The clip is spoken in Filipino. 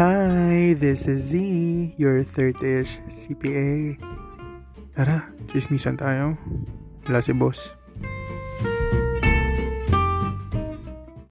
Hi, this is Z, your 30-ish CPA. Tara, chismisan tayo. Wala si boss.